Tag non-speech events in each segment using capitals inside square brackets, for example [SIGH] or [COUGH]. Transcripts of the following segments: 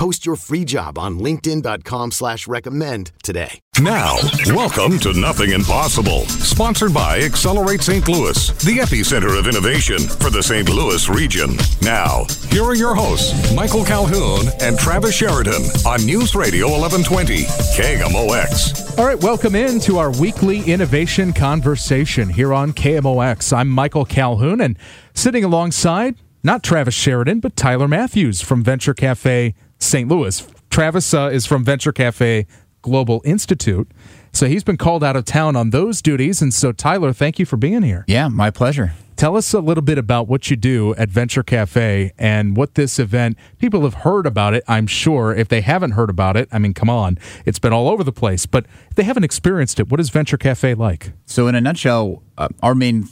Post your free job on linkedin.com slash recommend today. Now, welcome to Nothing Impossible, sponsored by Accelerate St. Louis, the epicenter of innovation for the St. Louis region. Now, here are your hosts, Michael Calhoun and Travis Sheridan on News Radio 1120, KMOX. All right, welcome in to our weekly innovation conversation here on KMOX. I'm Michael Calhoun, and sitting alongside, not Travis Sheridan, but Tyler Matthews from Venture Cafe St. Louis. Travis uh, is from Venture Cafe Global Institute. So he's been called out of town on those duties. And so, Tyler, thank you for being here. Yeah, my pleasure. Tell us a little bit about what you do at Venture Cafe and what this event, people have heard about it, I'm sure. If they haven't heard about it, I mean, come on, it's been all over the place. But if they haven't experienced it, what is Venture Cafe like? So, in a nutshell, uh, our main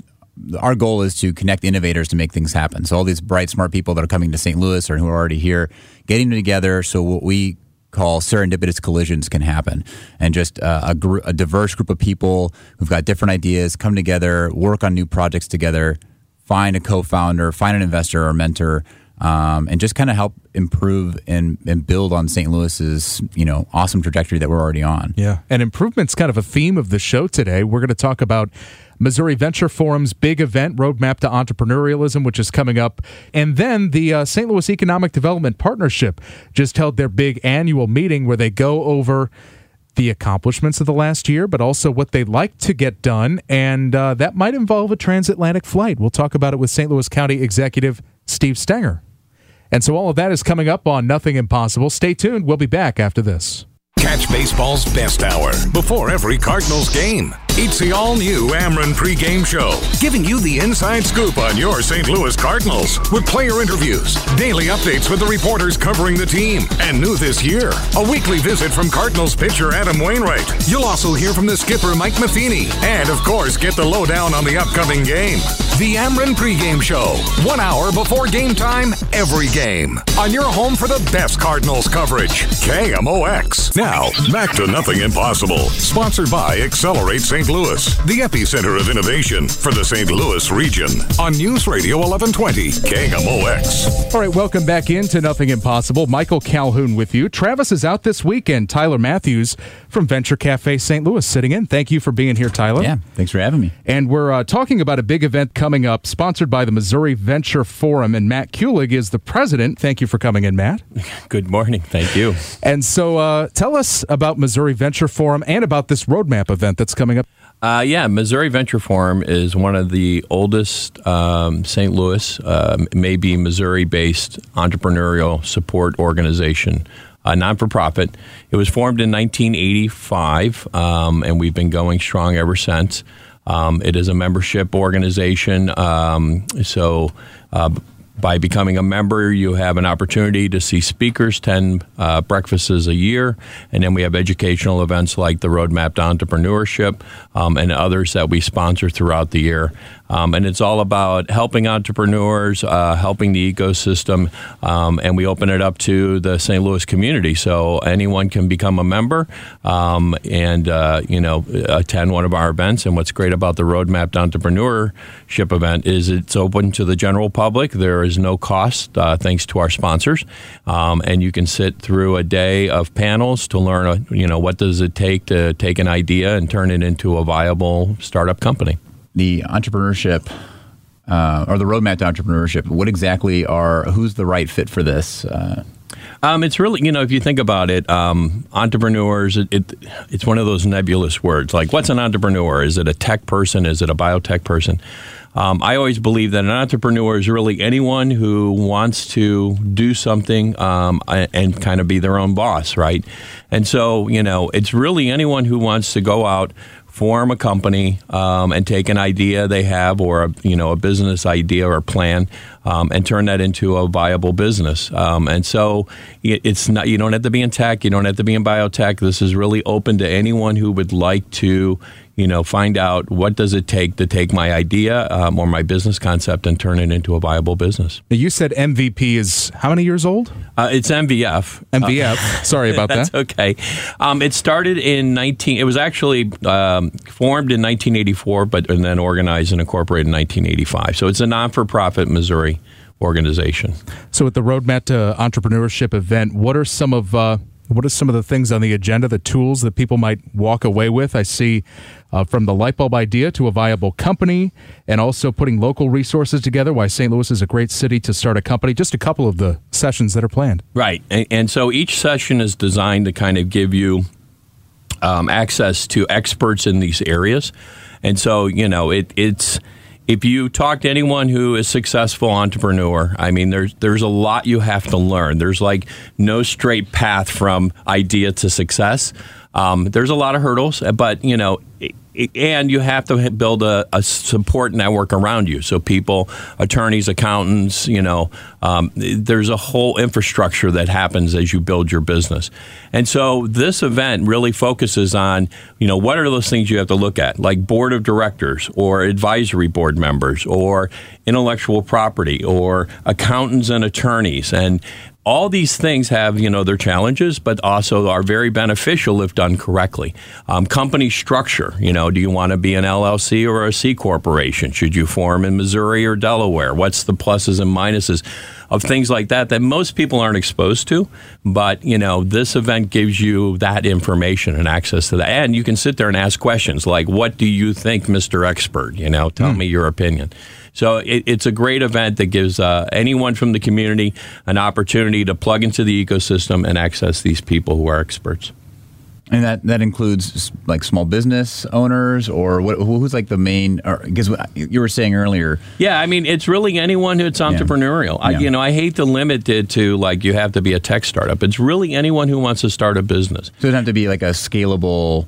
our goal is to connect innovators to make things happen. So all these bright, smart people that are coming to St. Louis or who are already here, getting together so what we call serendipitous collisions can happen, and just uh, a, gr- a diverse group of people who've got different ideas come together, work on new projects together, find a co-founder, find an investor or mentor. Um, and just kind of help improve and, and build on St. Louis's you know awesome trajectory that we're already on. Yeah, and improvement's kind of a theme of the show today. We're going to talk about Missouri Venture Forum's big event, Roadmap to Entrepreneurialism, which is coming up. And then the uh, St. Louis Economic Development Partnership just held their big annual meeting where they go over the accomplishments of the last year, but also what they'd like to get done. And uh, that might involve a transatlantic flight. We'll talk about it with St. Louis County Executive Steve Stenger. And so all of that is coming up on Nothing Impossible. Stay tuned. We'll be back after this. Catch baseball's best hour before every Cardinals game. It's the all new Ameren pregame show, giving you the inside scoop on your St. Louis Cardinals with player interviews, daily updates with the reporters covering the team, and new this year, a weekly visit from Cardinals pitcher Adam Wainwright. You'll also hear from the skipper Mike Matheny, and of course, get the lowdown on the upcoming game. The Ameren pregame show, one hour before game time, every game, on your home for the best Cardinals coverage, KMOX. Now, back to Nothing Impossible, sponsored by Accelerate St. Louis, the epicenter of innovation for the St. Louis region, on News Radio 1120, KMOX. All right, welcome back into Nothing Impossible. Michael Calhoun with you. Travis is out this weekend. Tyler Matthews from Venture Cafe St. Louis sitting in. Thank you for being here, Tyler. Yeah, thanks for having me. And we're uh, talking about a big event coming up, sponsored by the Missouri Venture Forum. And Matt Kulig is the president. Thank you for coming in, Matt. [LAUGHS] Good morning. Thank you. And so uh, tell us about Missouri Venture Forum and about this roadmap event that's coming up. Uh, yeah, Missouri Venture Forum is one of the oldest um, St. Louis, uh, maybe Missouri-based entrepreneurial support organization, uh, non-for-profit. It was formed in 1985, um, and we've been going strong ever since. Um, it is a membership organization, um, so uh, by becoming a member, you have an opportunity to see speakers, 10 uh, breakfasts a year, and then we have educational events like the Roadmap to Entrepreneurship um, and others that we sponsor throughout the year. Um, and it's all about helping entrepreneurs, uh, helping the ecosystem, um, and we open it up to the St. Louis community. So anyone can become a member um, and uh, you know attend one of our events. And what's great about the Roadmap to Entrepreneurship event is it's open to the general public. There is no cost, uh, thanks to our sponsors, um, and you can sit through a day of panels to learn. Uh, you know what does it take to take an idea and turn it into a viable startup company the entrepreneurship uh, or the roadmap to entrepreneurship. What exactly are who's the right fit for this? Uh, um, it's really, you know, if you think about it, um, entrepreneurs, it, it, it's one of those nebulous words. Like, what's an entrepreneur? Is it a tech person? Is it a biotech person? Um, I always believe that an entrepreneur is really anyone who wants to do something um, and kind of be their own boss, right? And so, you know, it's really anyone who wants to go out form a company um, and take an idea they have or a, you know a business idea or plan um, and turn that into a viable business. Um, and so it's not you don't have to be in tech, you don't have to be in biotech. This is really open to anyone who would like to you know, find out what does it take to take my idea um, or my business concept and turn it into a viable business. Now you said MVP is how many years old? Uh, it's MVF. MVF. Uh, [LAUGHS] Sorry about that's that. okay. Um, it started in 19. It was actually um, formed in 1984, but and then organized and incorporated in 1985. So it's a non-for-profit Missouri organization. So at the Roadmap to Entrepreneurship event, what are some of uh, what are some of the things on the agenda, the tools that people might walk away with? I see uh, from the light bulb idea to a viable company and also putting local resources together, why St. Louis is a great city to start a company. Just a couple of the sessions that are planned. Right. And, and so each session is designed to kind of give you um, access to experts in these areas. And so, you know, it, it's if you talk to anyone who is successful entrepreneur, I mean, there's there's a lot you have to learn. There's like no straight path from idea to success. Um, there's a lot of hurdles, but you know, and you have to build a, a, support network around you. So people, attorneys, accountants, you know, um, there's a whole infrastructure that happens as you build your business. And so this event really focuses on, you know, what are those things you have to look at, like board of directors or advisory board members or intellectual property or accountants and attorneys and all these things have you know their challenges, but also are very beneficial if done correctly. Um, company structure, you know, do you want to be an LLC or a C corporation? Should you form in Missouri or Delaware? What's the pluses and minuses of things like that that most people aren't exposed to? But you know, this event gives you that information and access to that, and you can sit there and ask questions like, "What do you think, Mister Expert? You know, tell mm. me your opinion." So it, it's a great event that gives uh, anyone from the community an opportunity to plug into the ecosystem and access these people who are experts. And that, that includes like small business owners or what, who's like the main, because you were saying earlier. Yeah, I mean, it's really anyone who's entrepreneurial. Yeah. I, you know, I hate to limit it to like you have to be a tech startup. It's really anyone who wants to start a business. So it doesn't have to be like a scalable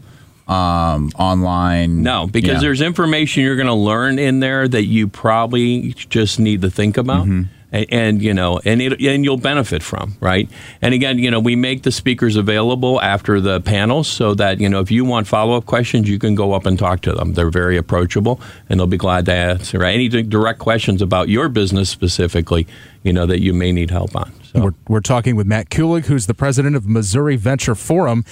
um, online? No, because yeah. there's information you're going to learn in there that you probably just need to think about. Mm-hmm. And, and, you know, and it, and you'll benefit from right. And again, you know, we make the speakers available after the panels so that you know if you want follow up questions, you can go up and talk to them. They're very approachable, and they'll be glad to answer any direct questions about your business specifically. You know that you may need help on. So. We're, we're talking with Matt Kulig, who's the president of Missouri Venture Forum.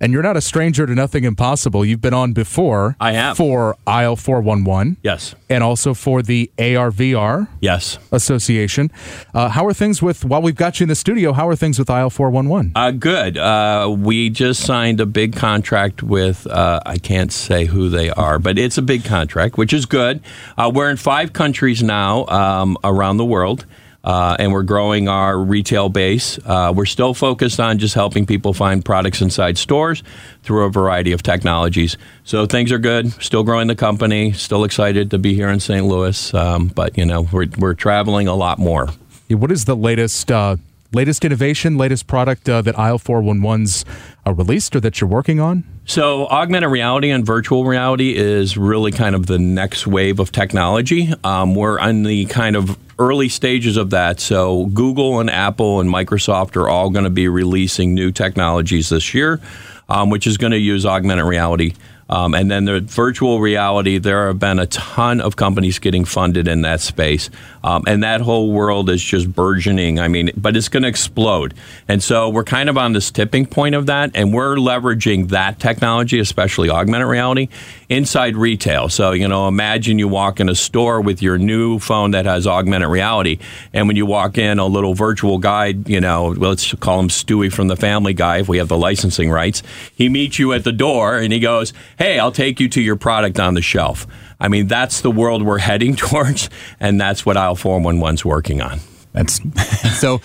And you're not a stranger to Nothing Impossible. You've been on before. I have. For Aisle 411. Yes. And also for the ARVR. Yes. Association. Uh, how are things with, while we've got you in the studio, how are things with Aisle 411? Uh, good. Uh, we just signed a big contract with, uh, I can't say who they are, but it's a big contract, which is good. Uh, we're in five countries now um, around the world uh, and we're growing our retail base. Uh, we're still focused on just helping people find products inside stores through a variety of technologies. So things are good. Still growing the company. Still excited to be here in St. Louis. Um, but you know, we're we're traveling a lot more. What is the latest uh, latest innovation, latest product uh, that Aisle 411's uh, released or that you're working on? So, augmented reality and virtual reality is really kind of the next wave of technology. Um, we're on the kind of early stages of that. So, Google and Apple and Microsoft are all going to be releasing new technologies this year, um, which is going to use augmented reality um, and then the virtual reality, there have been a ton of companies getting funded in that space. Um, and that whole world is just burgeoning. I mean, but it's going to explode. And so we're kind of on this tipping point of that. And we're leveraging that technology, especially augmented reality, inside retail. So, you know, imagine you walk in a store with your new phone that has augmented reality. And when you walk in, a little virtual guide, you know, let's call him Stewie from the Family Guy if we have the licensing rights, he meets you at the door and he goes, hey, I'll take you to your product on the shelf. I mean, that's the world we're heading [LAUGHS] towards, and that's what Aisle 411's working on. That's [LAUGHS] so.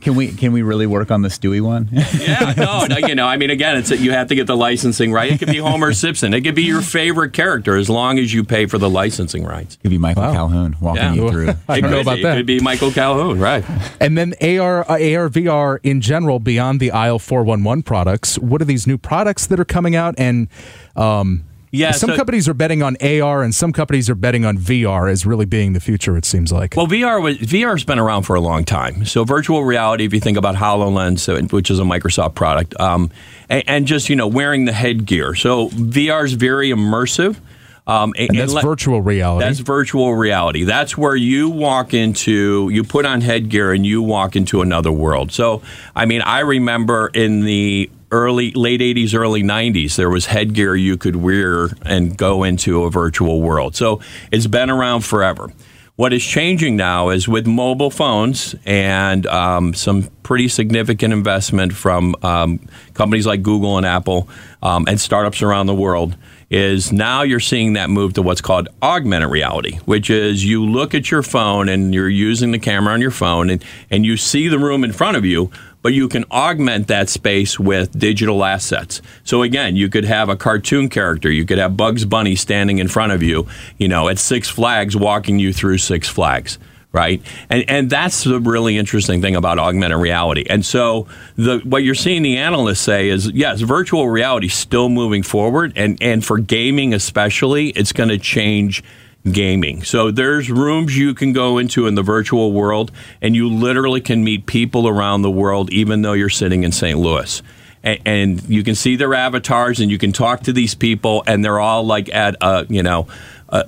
can we can we really work on the Stewie one? [LAUGHS] yeah, no, no, you know, I mean, again, it's you have to get the licensing right. It could be Homer [LAUGHS] Simpson. It could be your favorite character as long as you pay for the licensing rights. It could be Michael wow. Calhoun walking yeah. you through. I don't know about that. It could be Michael Calhoun, right? And then AR uh, AR VR in general, beyond the Aisle four one one products. What are these new products that are coming out and? Um, Yeah, Some so- companies are betting on AR and some companies are betting on VR as really being the future, it seems like. Well, VR was, VR's been around for a long time. So virtual reality, if you think about Hololens, which is a Microsoft product, um, and, and just you know wearing the headgear. So VR is very immersive. Um, and that's let- virtual reality. That's virtual reality. That's where you walk into, you put on headgear and you walk into another world. So, I mean, I remember in the early, late 80s, early 90s, there was headgear you could wear and go into a virtual world. So it's been around forever. What is changing now is with mobile phones and um, some pretty significant investment from um, companies like Google and Apple um, and startups around the world is now you're seeing that move to what's called augmented reality, which is you look at your phone and you're using the camera on your phone and, and you see the room in front of you, but you can augment that space with digital assets. So again, you could have a cartoon character, you could have Bugs Bunny standing in front of you, you know, at Six Flags walking you through Six Flags right? And and that's the really interesting thing about augmented reality. And so the what you're seeing the analysts say is yes, virtual reality is still moving forward, and and for gaming especially, it's going to change gaming. So there's rooms you can go into in the virtual world and you literally can meet people around the world even though you're sitting in St. Louis. And you can see their avatars and you can talk to these people and they're all like at a, you know, a,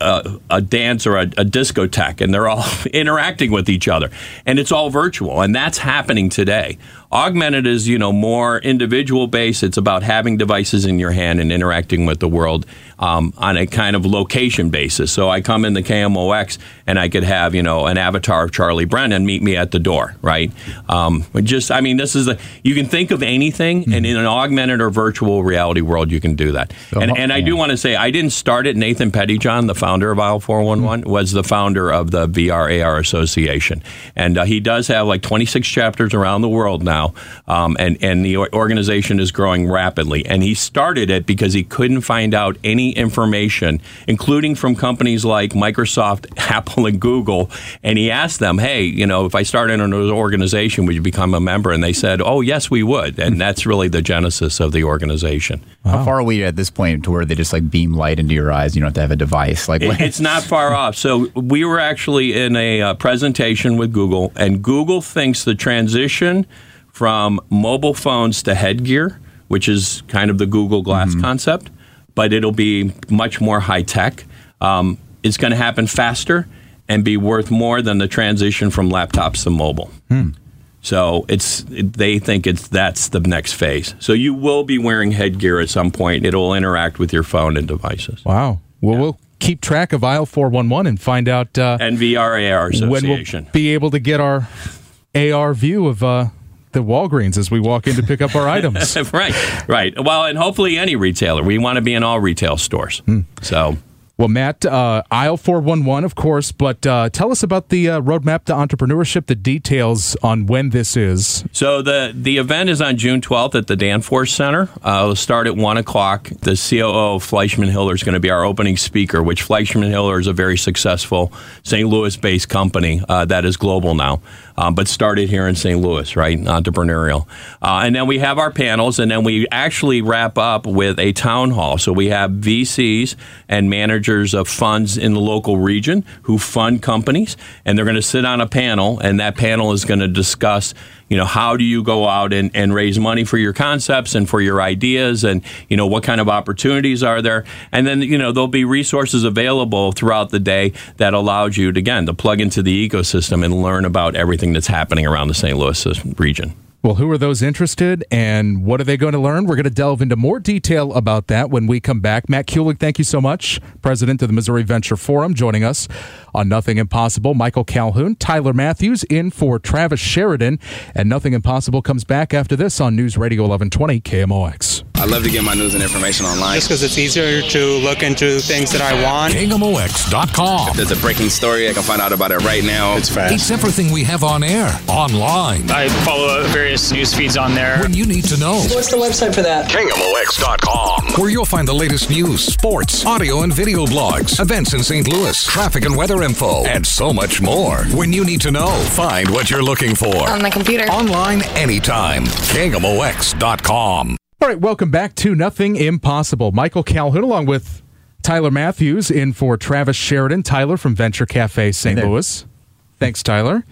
a, a dance or a, a discotheque and they're all [LAUGHS] interacting with each other and it's all virtual and that's happening today augmented is you know more individual based. It's about having devices in your hand and interacting with the world um, on a kind of location basis. So i come in the kmox and i could have you know an avatar of charlie brennan meet me at the door right? Um, just i mean this is a you can think of anything and in an augmented or virtual reality world you can do that. And, and i do want to say i didn't start it. Nathan pettyjohn the founder of aisle 411 was the founder of the vr ar association. And uh, he does have like 26 chapters around the world now um, and, and the organization is growing rapidly. And he started it because he couldn't find out any information including from companies like microsoft [LAUGHS] apple and google. And he asked them hey you know if i started an organization would you become a member? And they said oh yes we would. And that's really the genesis of the organization. How far are we at this point to where they just like beam light into your eyes? You don't have to have a device. Like, It- it's not far off. So we were actually in a uh, presentation with Google, and Google thinks the transition from mobile phones to headgear, which is kind of the Google Glass concept, but it'll be much more high tech. Um, it's going to happen faster and be worth more than the transition from laptops to mobile. So it's they think it's that's the next phase. So you will be wearing headgear at some point. It'll interact with your phone and devices. wow. Well, we'll keep track of aisle 411 and find out uh, and VRAR when we'll be able to get our AR view of uh, the Walgreens as we walk in to pick up our items. [LAUGHS] right, right. Well, and hopefully any retailer. We want to be in all retail stores. Hmm. So Well, Matt, uh, aisle 411, of course, but uh, tell us about the uh, roadmap to entrepreneurship, the details on when this is. So the the event is on June 12th at the Danforth Center. Uh, it'll start at one o'clock. The COO of FleishmanHillard is going to be our opening speaker. Which FleishmanHillard is a very successful St. Louis-based company uh, that is global now, um, but started here in St. Louis, right? Entrepreneurial. Uh, and then we have our panels, and then we actually wrap up with a town hall. So we have VCs and managers of funds in the local region who fund companies, and they're going to sit on a panel, and that panel is going to discuss you know how do you go out and, and raise money for your concepts and for your ideas and you know what kind of opportunities are there and then you know there'll be resources available throughout the day that allows you to again to plug into the ecosystem and learn about everything that's happening around the st louis uh, region Well, who are those interested and what are they going to learn? We're going to delve into more detail about that when we come back. Matt Kulig, thank you so much, president of the Missouri Venture Forum, joining us on Nothing Impossible. Michael Calhoun, Tyler Matthews in for Travis Sheridan, and Nothing Impossible comes back after this on News Radio 1120 KMOX. I love to get my news and information online. just because it's easier to look into things that I want. KMOX.com. If there's a breaking story, I can find out about it right now. It's fast. It's everything we have on air, online, I follow various news feeds on there. when you need to know. What's the website for that? KMOX.com, where you'll find the latest news, sports, audio and video blogs, events in St. Louis, traffic and weather info, and so much more. When you need to know, find what you're looking for. on my computer. Online anytime. KMOX.com. All right, welcome back to Nothing Impossible. Michael Calhoun, along with Tyler Matthews in for Travis Sheridan. Tyler from Venture Cafe St. Hey Louis. Thanks, Tyler.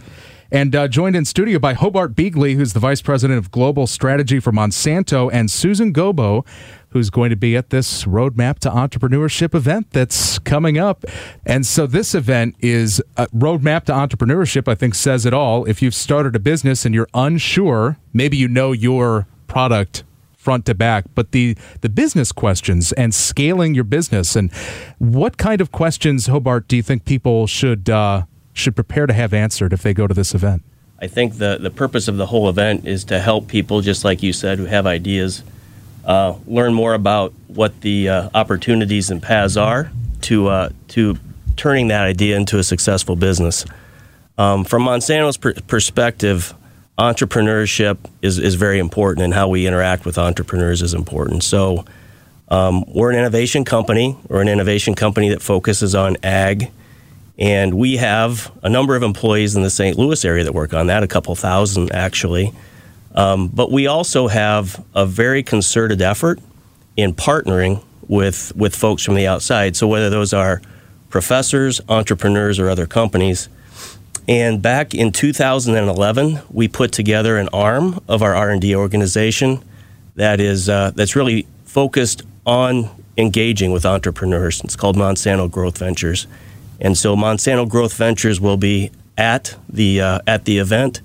And uh, joined in studio by Hobart Beagley, who's the Vice President of Global Strategy for Monsanto, and Susan Gobo, who's going to be at this Roadmap to Entrepreneurship event that's coming up. And so this event is a Roadmap to Entrepreneurship, I think says it all. If you've started a business and you're unsure, maybe you know your product front to back, but the the business questions and scaling your business and what kind of questions, Hobart, do you think people should uh, should prepare to have answered if they go to this event? I think the, the purpose of the whole event is to help people, just like you said, who have ideas, uh, learn more about what the uh, opportunities and paths are to uh, to turning that idea into a successful business. Um, from Monsanto's per- perspective, entrepreneurship is, is very important, and how we interact with entrepreneurs is important. So, um, we're an innovation company. We're an innovation company that focuses on ag, and we have a number of employees in the St. Louis area that work on that, a couple thousand actually. Um, but we also have a very concerted effort in partnering with with folks from the outside. So whether those are professors, entrepreneurs, or other companies. And back in 2011, we put together an arm of our R&D organization that is uh, that's really focused on engaging with entrepreneurs. It's called Monsanto Growth Ventures, and so Monsanto Growth Ventures will be at the uh, at the event,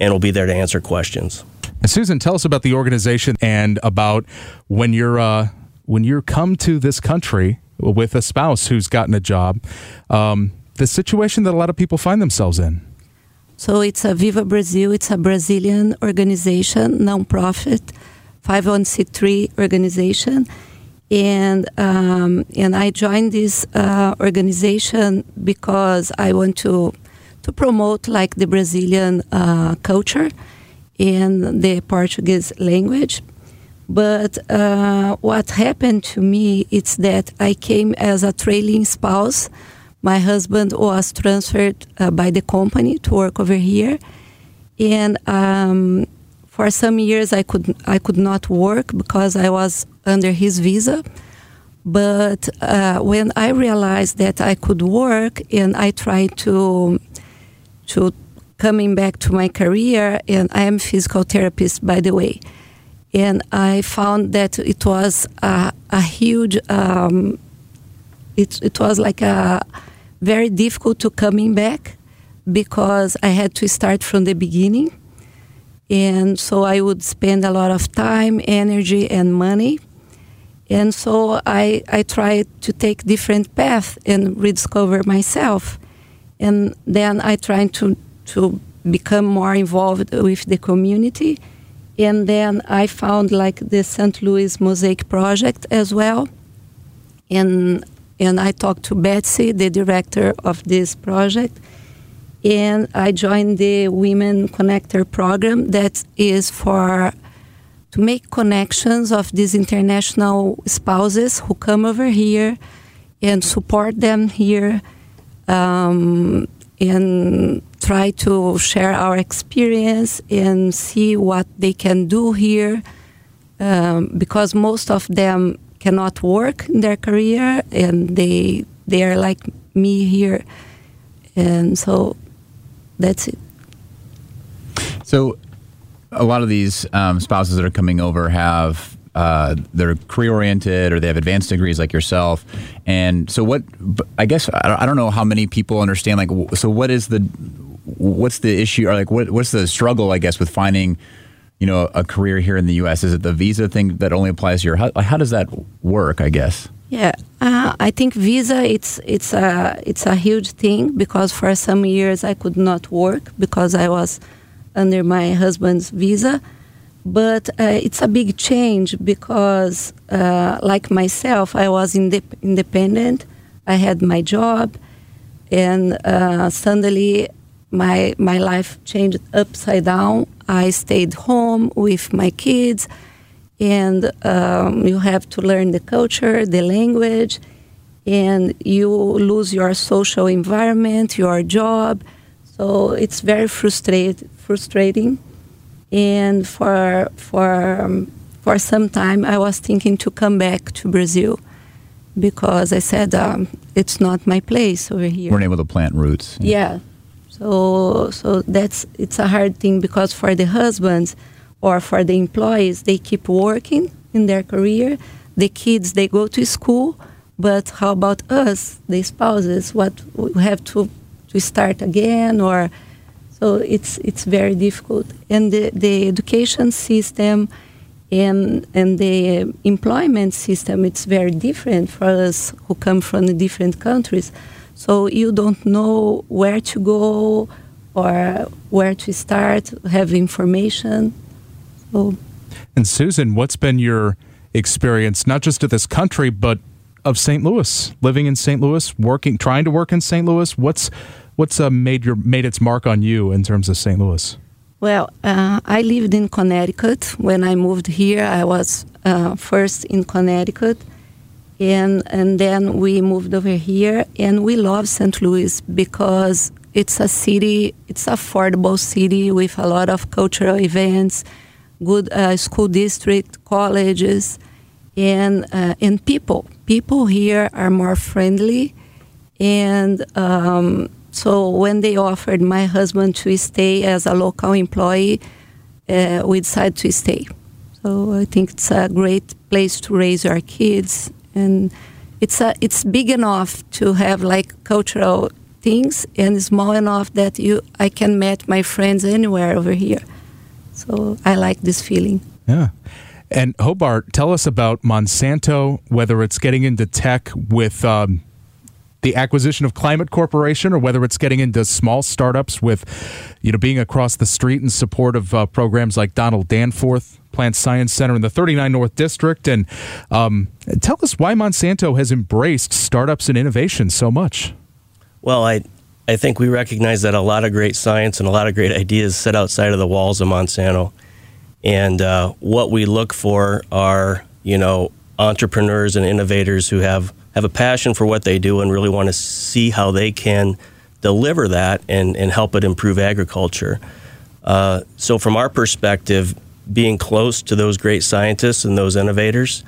and will be there to answer questions. And Susan, tell us about the organization and about when you're uh, when you're come to this country with a spouse who's gotten a job, um, the situation that a lot of people find themselves in. So it's a Viva Brazil. It's a Brazilian organization, non-profit, 501c3 organization, and um, and I joined this uh, organization because I want to to promote like the Brazilian uh, culture and the Portuguese language. But uh, what happened to me is that I came as a trailing spouse. My husband was transferred uh, by the company to work over here, and um, for some years I could I could not work because I was under his visa. But uh, when I realized that I could work, and I tried to to coming back to my career, and I am physical therapist by the way, and I found that it was a, a huge. Um, it it was like a very difficult to coming back because I had to start from the beginning, and so I would spend a lot of time, energy, and money. And so I, I tried to take different paths and rediscover myself. And then I tried to to become more involved with the community. And then I found like the St. Louis Mosaic Project as well. And and I talked to Betsy, the director of this project, and I joined the Women Connector program that is for to make connections of these international spouses who come over here and support them here um, and try to share our experience and see what they can do here um, because most of them cannot work in their career and they they are like me here and so that's it So, a lot of these um, spouses that are coming over have uh, they're career oriented or they have advanced degrees like yourself. And so, what I guess I don't- know how many people understand. Like, so what is the what's the issue or like what what's the struggle? I guess with finding you know a career here in the U.S. Is it the visa thing that only applies your? How, how does that work? I guess. Yeah, uh, I think visa it's it's a it's a huge thing because for some years I could not work because I was under my husband's visa, but uh, it's a big change because uh, like myself I was indep- independent, I had my job, and uh, suddenly my my life changed upside down. I stayed home with my kids and um, you have to learn the culture, the language, and you lose your social environment, your job. So it's very frustrate, frustrating. And for for um, for some time, I was thinking to come back to Brazil because I said um, it's not my place over here. Weren't able to plant roots. Yeah. So so that's it's a hard thing because for the husbands or for the employees, they keep working in their career. The kids they go to school, but how about us, the spouses? What we have to to start again or so it's it's very difficult. And the, the education system and and the employment system it's very different for us who come from different countries. So you don't know where to go or where to start, have information. So And Susan, what's been your experience not just of this country but of St. Louis, living in St. Louis, working trying to work in St. Louis? What's what's uh, made your made its mark on you in terms of St. Louis? Well, uh, I lived in Connecticut. When I moved here, I was uh, first in Connecticut, and and then we moved over here. And we love St. Louis because it's a city, it's affordable city with a lot of cultural events, good uh, school district, colleges, and uh, and people. People here are more friendly, and um, so when they offered my husband to stay as a local employee, uh, we decided to stay. So I think it's a great place to raise our kids, and it's a, it's big enough to have like cultural things, and small enough that you I can meet my friends anywhere over here. So I like this feeling. Yeah. And Hobart, tell us about Monsanto, whether it's getting into tech with um, the acquisition of Climate Corporation, or whether it's getting into small startups with, you know, being across the street in support of uh, programs like Donald Danforth Plant Science Center in the 39 North District. And um, tell us why Monsanto has embraced startups and innovation so much. Well, I I think we recognize that a lot of great science and a lot of great ideas sit outside of the walls of Monsanto, and uh, what we look for are you know entrepreneurs and innovators who have have a passion for what they do and really want to see how they can deliver that and, and help it improve agriculture. Uh, so, from our perspective, being close to those great scientists and those innovators,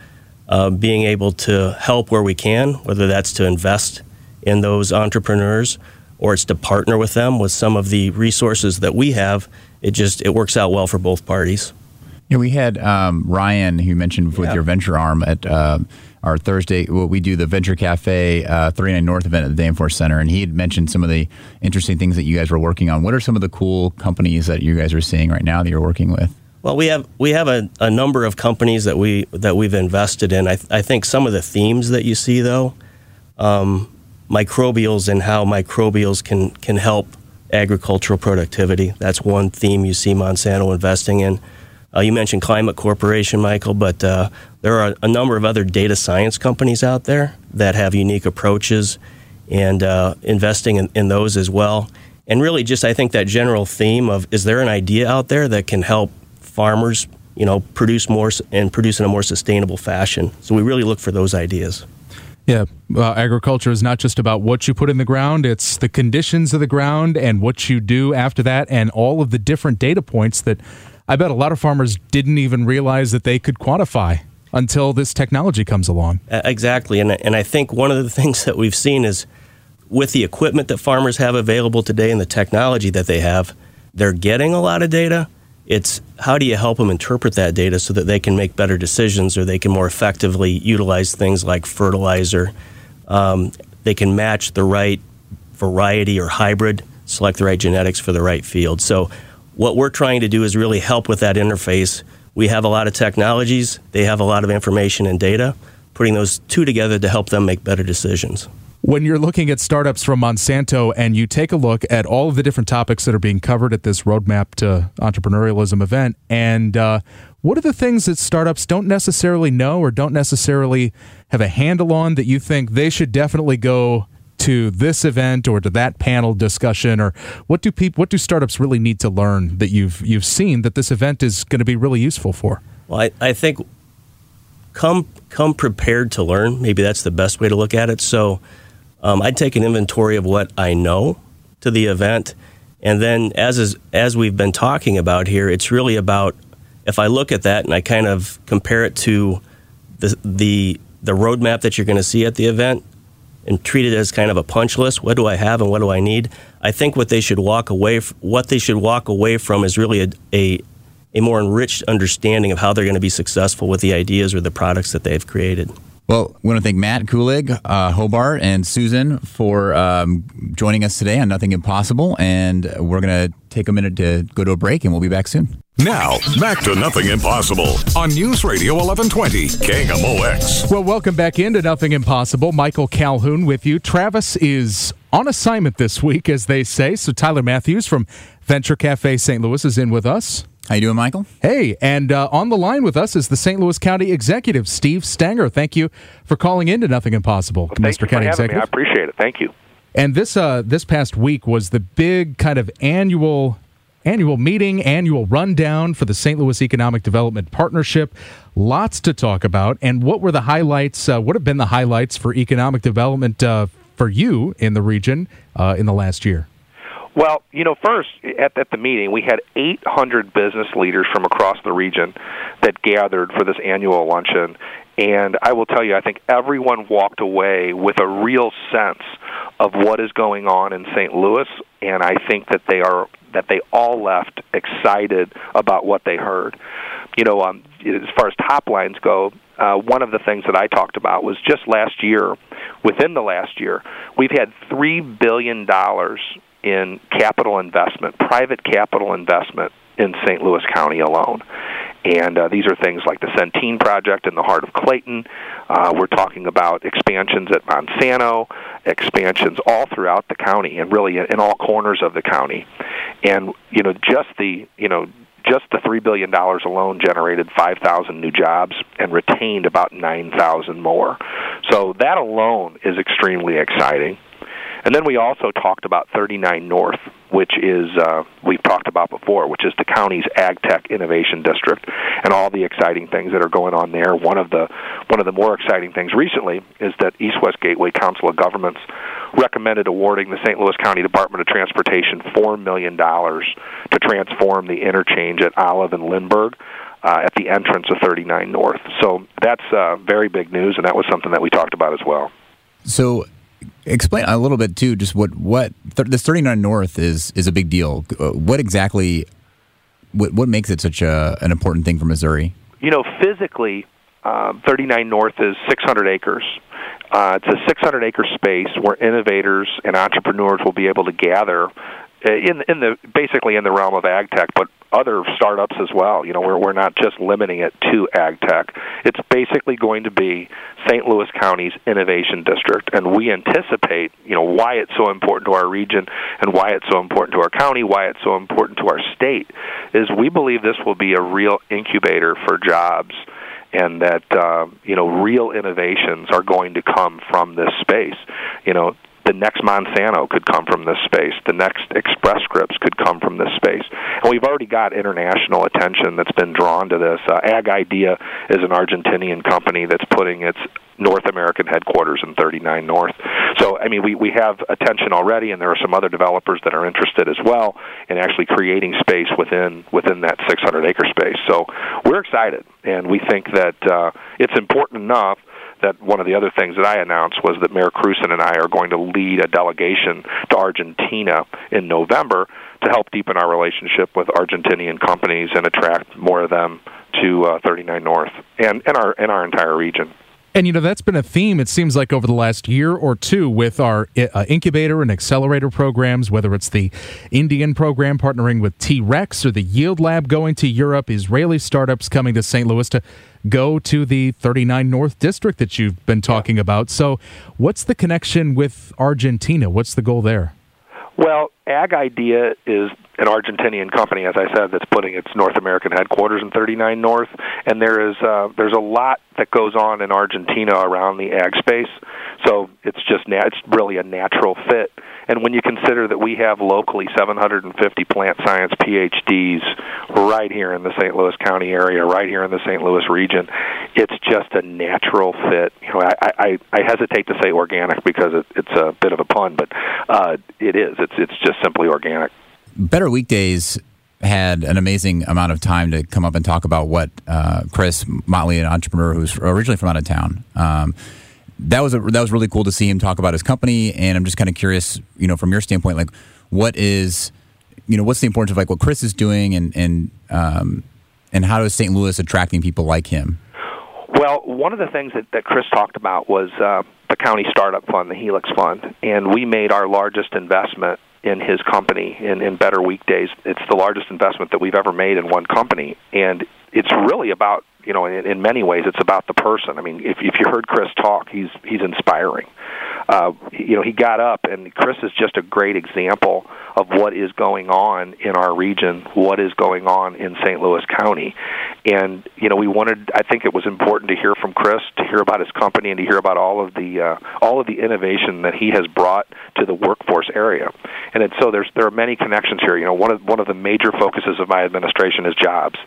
uh, being able to help where we can, whether that's to invest in those entrepreneurs or it's to partner with them with some of the resources that we have, it just it works out well for both parties. Yeah, we had um, Ryan, who mentioned with Yeah. your venture arm at uh, our Thursday. Well, we do the Venture Cafe uh, 39 North event at the Danforth Center, and he had mentioned some of the interesting things that you guys were working on. What are some of the cool companies that you guys are seeing right now that you're working with? Well, we have we have a, a number of companies that we that we've invested in. I, th- I think some of the themes that you see though, um, microbials and how microbials can can help agricultural productivity. That's one theme you see Monsanto investing in. Uh, you mentioned Climate Corporation, Michael, but uh, there are a number of other data science companies out there that have unique approaches and uh, investing in, in those as well. And really, just I think that general theme of is there an idea out there that can help farmers, you know, produce more and produce in a more sustainable fashion? So we really look for those ideas. Yeah, uh, agriculture is not just about what you put in the ground, it's the conditions of the ground and what you do after that, and all of the different data points that I bet a lot of farmers didn't even realize that they could quantify until this technology comes along. Exactly, and and I think one of the [LAUGHS] things that we've seen is with the equipment that farmers have available today and the technology that they have, they're getting a lot of data. It's how do you help them interpret that data so that they can make better decisions or they can more effectively utilize things like fertilizer. Um, they can match the right variety or hybrid, select the right genetics for the right field. So, what we're trying to do is really help with that interface. We have a lot of technologies, they have a lot of information and data, putting those two together to help them make better decisions. When you're looking at startups from Monsanto and you take a look at all of the different topics that are being covered at this Roadmap to Entrepreneurialism event, and uh, what are the things that startups don't necessarily know or don't necessarily have a handle on that you think they should definitely go to this event or to that panel discussion, or what do people, what do startups really need to learn that you've you've seen that this event is going to be really useful for? Well, I, I think come come prepared to learn. Maybe that's the best way to look at it. So, um, I'd take an inventory of what I know to the event, and then as is, as we've been talking about here, it's really about if I look at that and I kind of compare it to the the the roadmap that you're going to see at the event and treat it as kind of a punch list. What do I have and what do I need? I think what they should walk away f- what they should walk away from is really a, a a more enriched understanding of how they're going to be successful with the ideas or the products that they've created. Well, we want to thank Matt Kulig, uh, Hobart, and Susan for um, joining us today on Nothing Impossible. And we're going to take a minute to go to a break, and we'll be back soon. Now, back to Nothing Impossible on News Radio 1120, KMOX. Well, welcome back into Nothing Impossible. Michael Calhoun with you. Travis is on assignment this week, as they say. So Tyler Matthews from Venture Cafe St. Louis is in with us. How you doing, Michael? Hey, and uh, on the line with us is the St. Louis County Executive, Steve Stenger. Thank you for calling in to Nothing Impossible, well, Mr. County Executive. Me. I appreciate it. Thank you. And this uh, this past week was the big kind of annual annual meeting, annual rundown for the St. Louis Economic Development Partnership. Lots to talk about. And what were the highlights? Uh, what have been the highlights for economic development uh, for you in the region uh, in the last year? Well, you know, first at, at the meeting, we had 800 business leaders from across the region that gathered for this annual luncheon. And I will tell you, I think everyone walked away with a real sense of what is going on in St. Louis, and I think that they are that they all left excited about what they heard. You know, um, as far as top lines go, uh, one of the things that I talked about was just last year, within the last year, we've had three billion dollars in capital investment, private capital investment in St. Louis County alone. And uh, these are things like the Centene project in the heart of Clayton. Uh, we're talking about expansions at Monsanto, expansions all throughout the county, and really in, all corners of the county. And you know, just the you know just the three billion dollars alone generated five thousand new jobs and retained about nine thousand more. So that alone is extremely exciting. And then we also talked about 39 North, which is uh, we've talked about before, which is the county's ag tech innovation district, and all the exciting things that are going on there. One of the one of the more exciting things recently is that East West Gateway Council of Governments recommended awarding the St. Louis County Department of Transportation four million dollars to transform the interchange at Olive and Lindbergh. Uh, at the entrance of 39 North. So that's uh, very big news, and that was something that we talked about as well. So explain a little bit too just what what th- this 39 north is is a big deal. Uh, what exactly what what makes it such a an important thing for missouri? You know physically uh, 39 north is 600 acres. Uh, it's a 600 acre space where innovators and entrepreneurs will be able to gather uh, in in the basically in the realm of ag tech, but other startups as well. You know, we're we're not just limiting it to ag tech. It's basically going to be St. Louis County's innovation district, and we anticipate, you know, why it's so important to our region and why it's so important to our county, why it's so important to our state, is we believe this will be a real incubator for jobs and that uh, you know real innovations are going to come from this space. You know, the next Monsanto could come from this space. The next Express Scripts could come from this space. And we've already got international attention that's been drawn to this. Uh, Ag Idea is an Argentinian company that's putting its North American headquarters in 39 North. So, I mean, we, we have attention already, and there are some other developers that are interested as well in actually creating space within within that 600 acre space. So, we're excited, and we think that uh, it's important enough that one of the other things that I announced was that Mayor Krewson and I are going to lead a delegation to Argentina in November to help deepen our relationship with Argentinian companies and attract more of them to uh, 39 North and, and our and our entire region. And you know that's been a theme. It seems like over the last year or two with our uh, incubator and accelerator programs, whether it's the Indian program partnering with T Rex or the Yield Lab going to Europe, Israeli startups coming to St. Louis to go to the 39 North District that you've been talking about. So, what's the connection with Argentina? What's the goal there? Well, Ag Idea is an Argentinian company, as I said, that's putting its North American headquarters in 39 North, and there is uh, there's a lot that goes on in Argentina around the ag space. So it's just na- it's really a natural fit. And when you consider that we have locally 750 plant science PhDs right here in the St. Louis County area, right here in the St. Louis region, it's just a natural fit. You know, I I, I hesitate to say organic because it, it's a bit of a pun, but uh, it is. It's it's just simply organic. Better Weekdays had an amazing amount of time to come up and talk about what uh, Chris Motley, an entrepreneur who's originally from out of town. Um, that was a, that was really cool to see him talk about his company, and I'm just kind of curious, you know, from your standpoint, like what is, you know, what's the importance of like what Chris is doing, and and um, and how is St. Louis attracting people like him? Well, one of the things that, that Chris talked about was uh, the county startup fund, the Helix Fund, and we made our largest investment in his company in, in Better Weekdays. It's the largest investment that we've ever made in one company, and it's really about you know in, in many ways it's about the person. I mean, if if you heard Chris talk, he's he's inspiring. Uh, you know, he got up, and Chris is just a great example of what is going on in our region, what is going on in St. Louis County. And you know, we wanted. I think it was important to hear from Chris, to hear about his company, and to hear about all of the uh, all of the innovation that he has brought to the workforce area. And it, so there's there are many connections here. You know, one of one of the major focuses of my administration is jobs,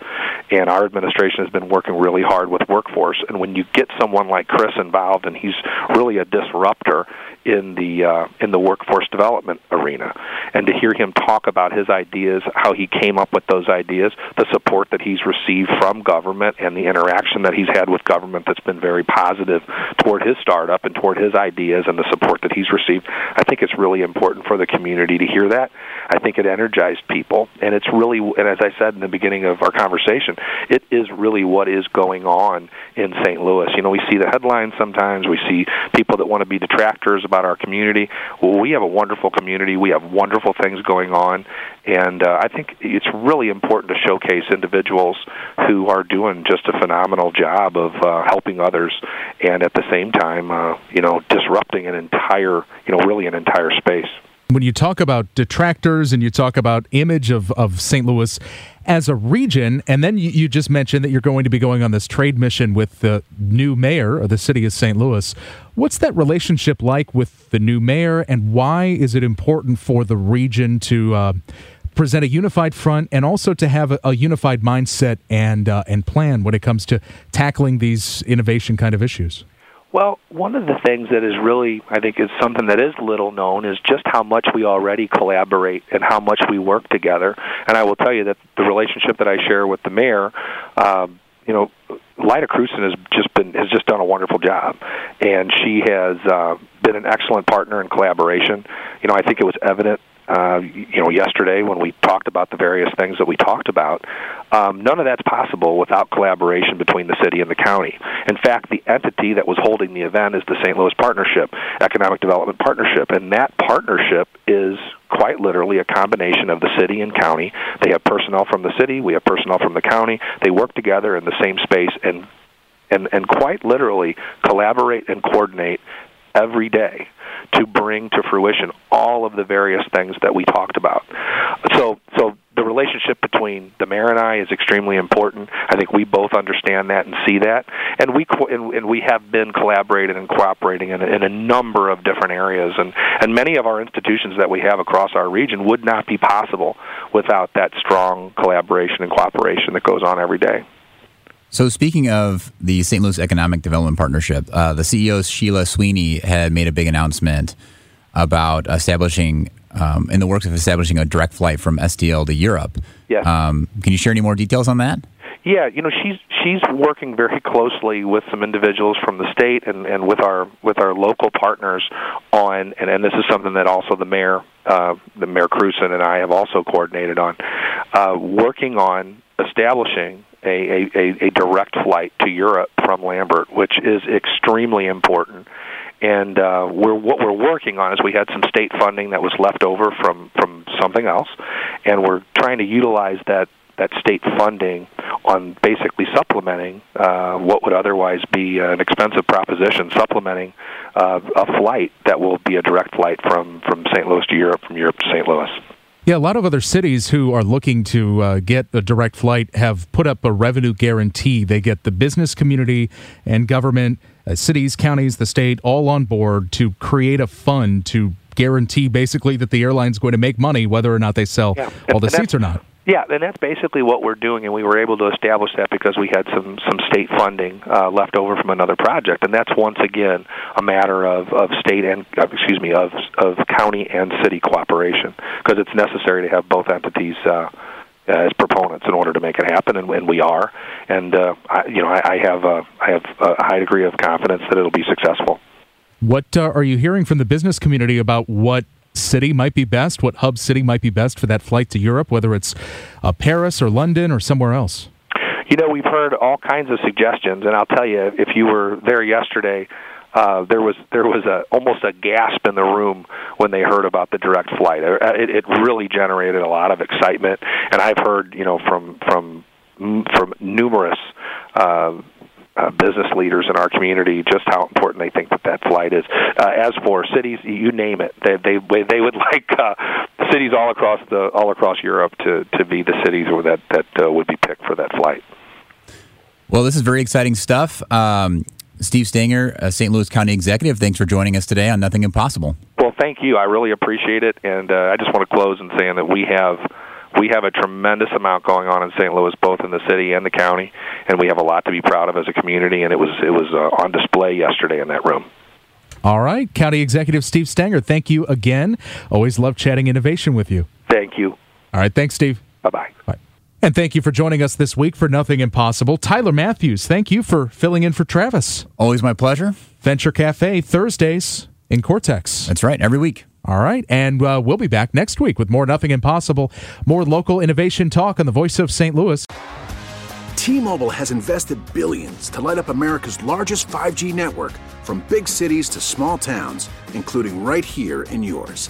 and our administration has been working really hard with workforce. And when you get someone like Chris involved, and he's really a disruptor in the uh, in the workforce development arena, and to hear him talk about his ideas, how he came up with those ideas, the support that he's received from government, and the interaction that he's had with government that's been very positive toward his startup and toward his ideas and the support that he's received. I think it's really important for the community to hear that. I think it energized people, and it's really, and as I said in the beginning of our conversation, it is really what is going on in St. Louis. You know, we see the headlines sometimes. We see people that want to be detractors about our community. Well, we have a wonderful community. We have wonderful things going on, and uh, I think it's really important to showcase individuals who are doing just a phenomenal job of uh, helping others, and at the same time, uh, you know, disrupting an entire, you know, really an entire space when you talk about detractors and you talk about image of, of St. Louis as a region, and then you, you, just mentioned that you're going to be going on this trade mission with the new mayor of the city of St. Louis. What's that relationship like with the new mayor, and why is it important for the region to uh, present a unified front and also to have a, a unified mindset and uh, and plan when it comes to tackling these innovation kind of issues? Well, one of the things that is really, I think, is something that is little known is just how much we already collaborate and how much we work together. And I will tell you that the relationship that I share with the mayor, um, you know, Lyda Krewson has just been has just done a wonderful job, and she has uh, been an excellent partner in collaboration. You know, I think it was evident uh, you know, yesterday when we talked about the various things that we talked about. Um, none of that's possible without collaboration between the city and the county. In fact, the entity that was holding the event is the St. Louis Partnership, Economic Development Partnership, and that partnership is quite literally a combination of the city and county. They have personnel from the city, we have personnel from the county. They work together in the same space and and and quite literally collaborate and coordinate every day to bring to fruition all of the various things that we talked about. So, so the relationship between the mayor and I is extremely important. I think we both understand that and see that, and we co- and, and we have been collaborating and cooperating in, in a number of different areas, and and many of our institutions that we have across our region would not be possible without that strong collaboration and cooperation that goes on every day. So, speaking of the St. Louis Economic Development Partnership, uh, the CEO Sheila Sweeney had made a big announcement about establishing, um, in the works of establishing a direct flight from STL to Europe. Yeah. Um, can you share any more details on that? Yeah, you know she's she's working very closely with some individuals from the state and, and with our with our local partners on and, and this is something that also the mayor uh, the mayor Krewson and I have also coordinated on uh, working on establishing a, a, a direct flight to Europe from Lambert, which is extremely important. And uh, we're, what we're working on is we had some state funding that was left over from, from something else, and we're trying to utilize that that state funding on basically supplementing uh, what would otherwise be an expensive proposition, supplementing uh, a flight that will be a direct flight from, from St. Louis to Europe, from Europe to St. Louis. Yeah, a lot of other cities who are looking to uh, get a direct flight have put up a revenue guarantee. They get the business community and government, uh, cities, counties, the state, all on board to create a fund to guarantee basically that the airline's going to make money whether or not they sell yeah. all the seats or not. Yeah, and that's basically what we're doing, and we were able to establish that because we had some some state funding uh, left over from another project, and that's once again a matter of of state and uh, excuse me of of county and city cooperation because it's necessary to have both entities. Uh, uh, as proponents in order to make it happen, and, and we are. And uh, I, you know, I, I have a, I have a high degree of confidence that it'll be successful. What uh, are you hearing from the business community about what city might be best? What hub city might be best for that flight to Europe, whether it's uh, Paris or London or somewhere else? You know, we've heard all kinds of suggestions, and I'll tell you, if you were there yesterday, uh, there was there was a almost a gasp in the room when they heard about the direct flight. Uh, it, it really generated a lot of excitement, and I've heard you know from from from numerous uh, uh, business leaders in our community just how important they think that that flight is. Uh, as for cities, you name it, they they they would [LAUGHS] like uh, cities all across the all across Europe to to be the cities or that that uh, would be picked for that flight. Well, this is very exciting stuff. Um, Steve Stenger, uh, St. Louis County Executive, thanks for joining us today on Nothing Impossible. Well, thank you. I really appreciate it, and uh, I just want to close in saying that we have we have a tremendous amount going on in St. Louis, both in the city and the county, and we have a lot to be proud of as a community. And it was it was uh, on display yesterday in that room. All right, County Executive Steve Stenger, thank you again. Always love chatting innovation with you. Thank you. All right, thanks, Steve. Bye-bye. Bye. And thank you for joining us this week for Nothing Impossible. Tyler Matthews, thank you for filling in for Travis. Always my pleasure. Venture Cafe, Thursdays in Cortex. That's right, every week. All right. And uh, we'll be back next week with more Nothing Impossible, more local innovation talk on the voice of St. Louis. T Mobile has invested billions to light up America's largest 5G network from big cities to small towns, including right here in yours.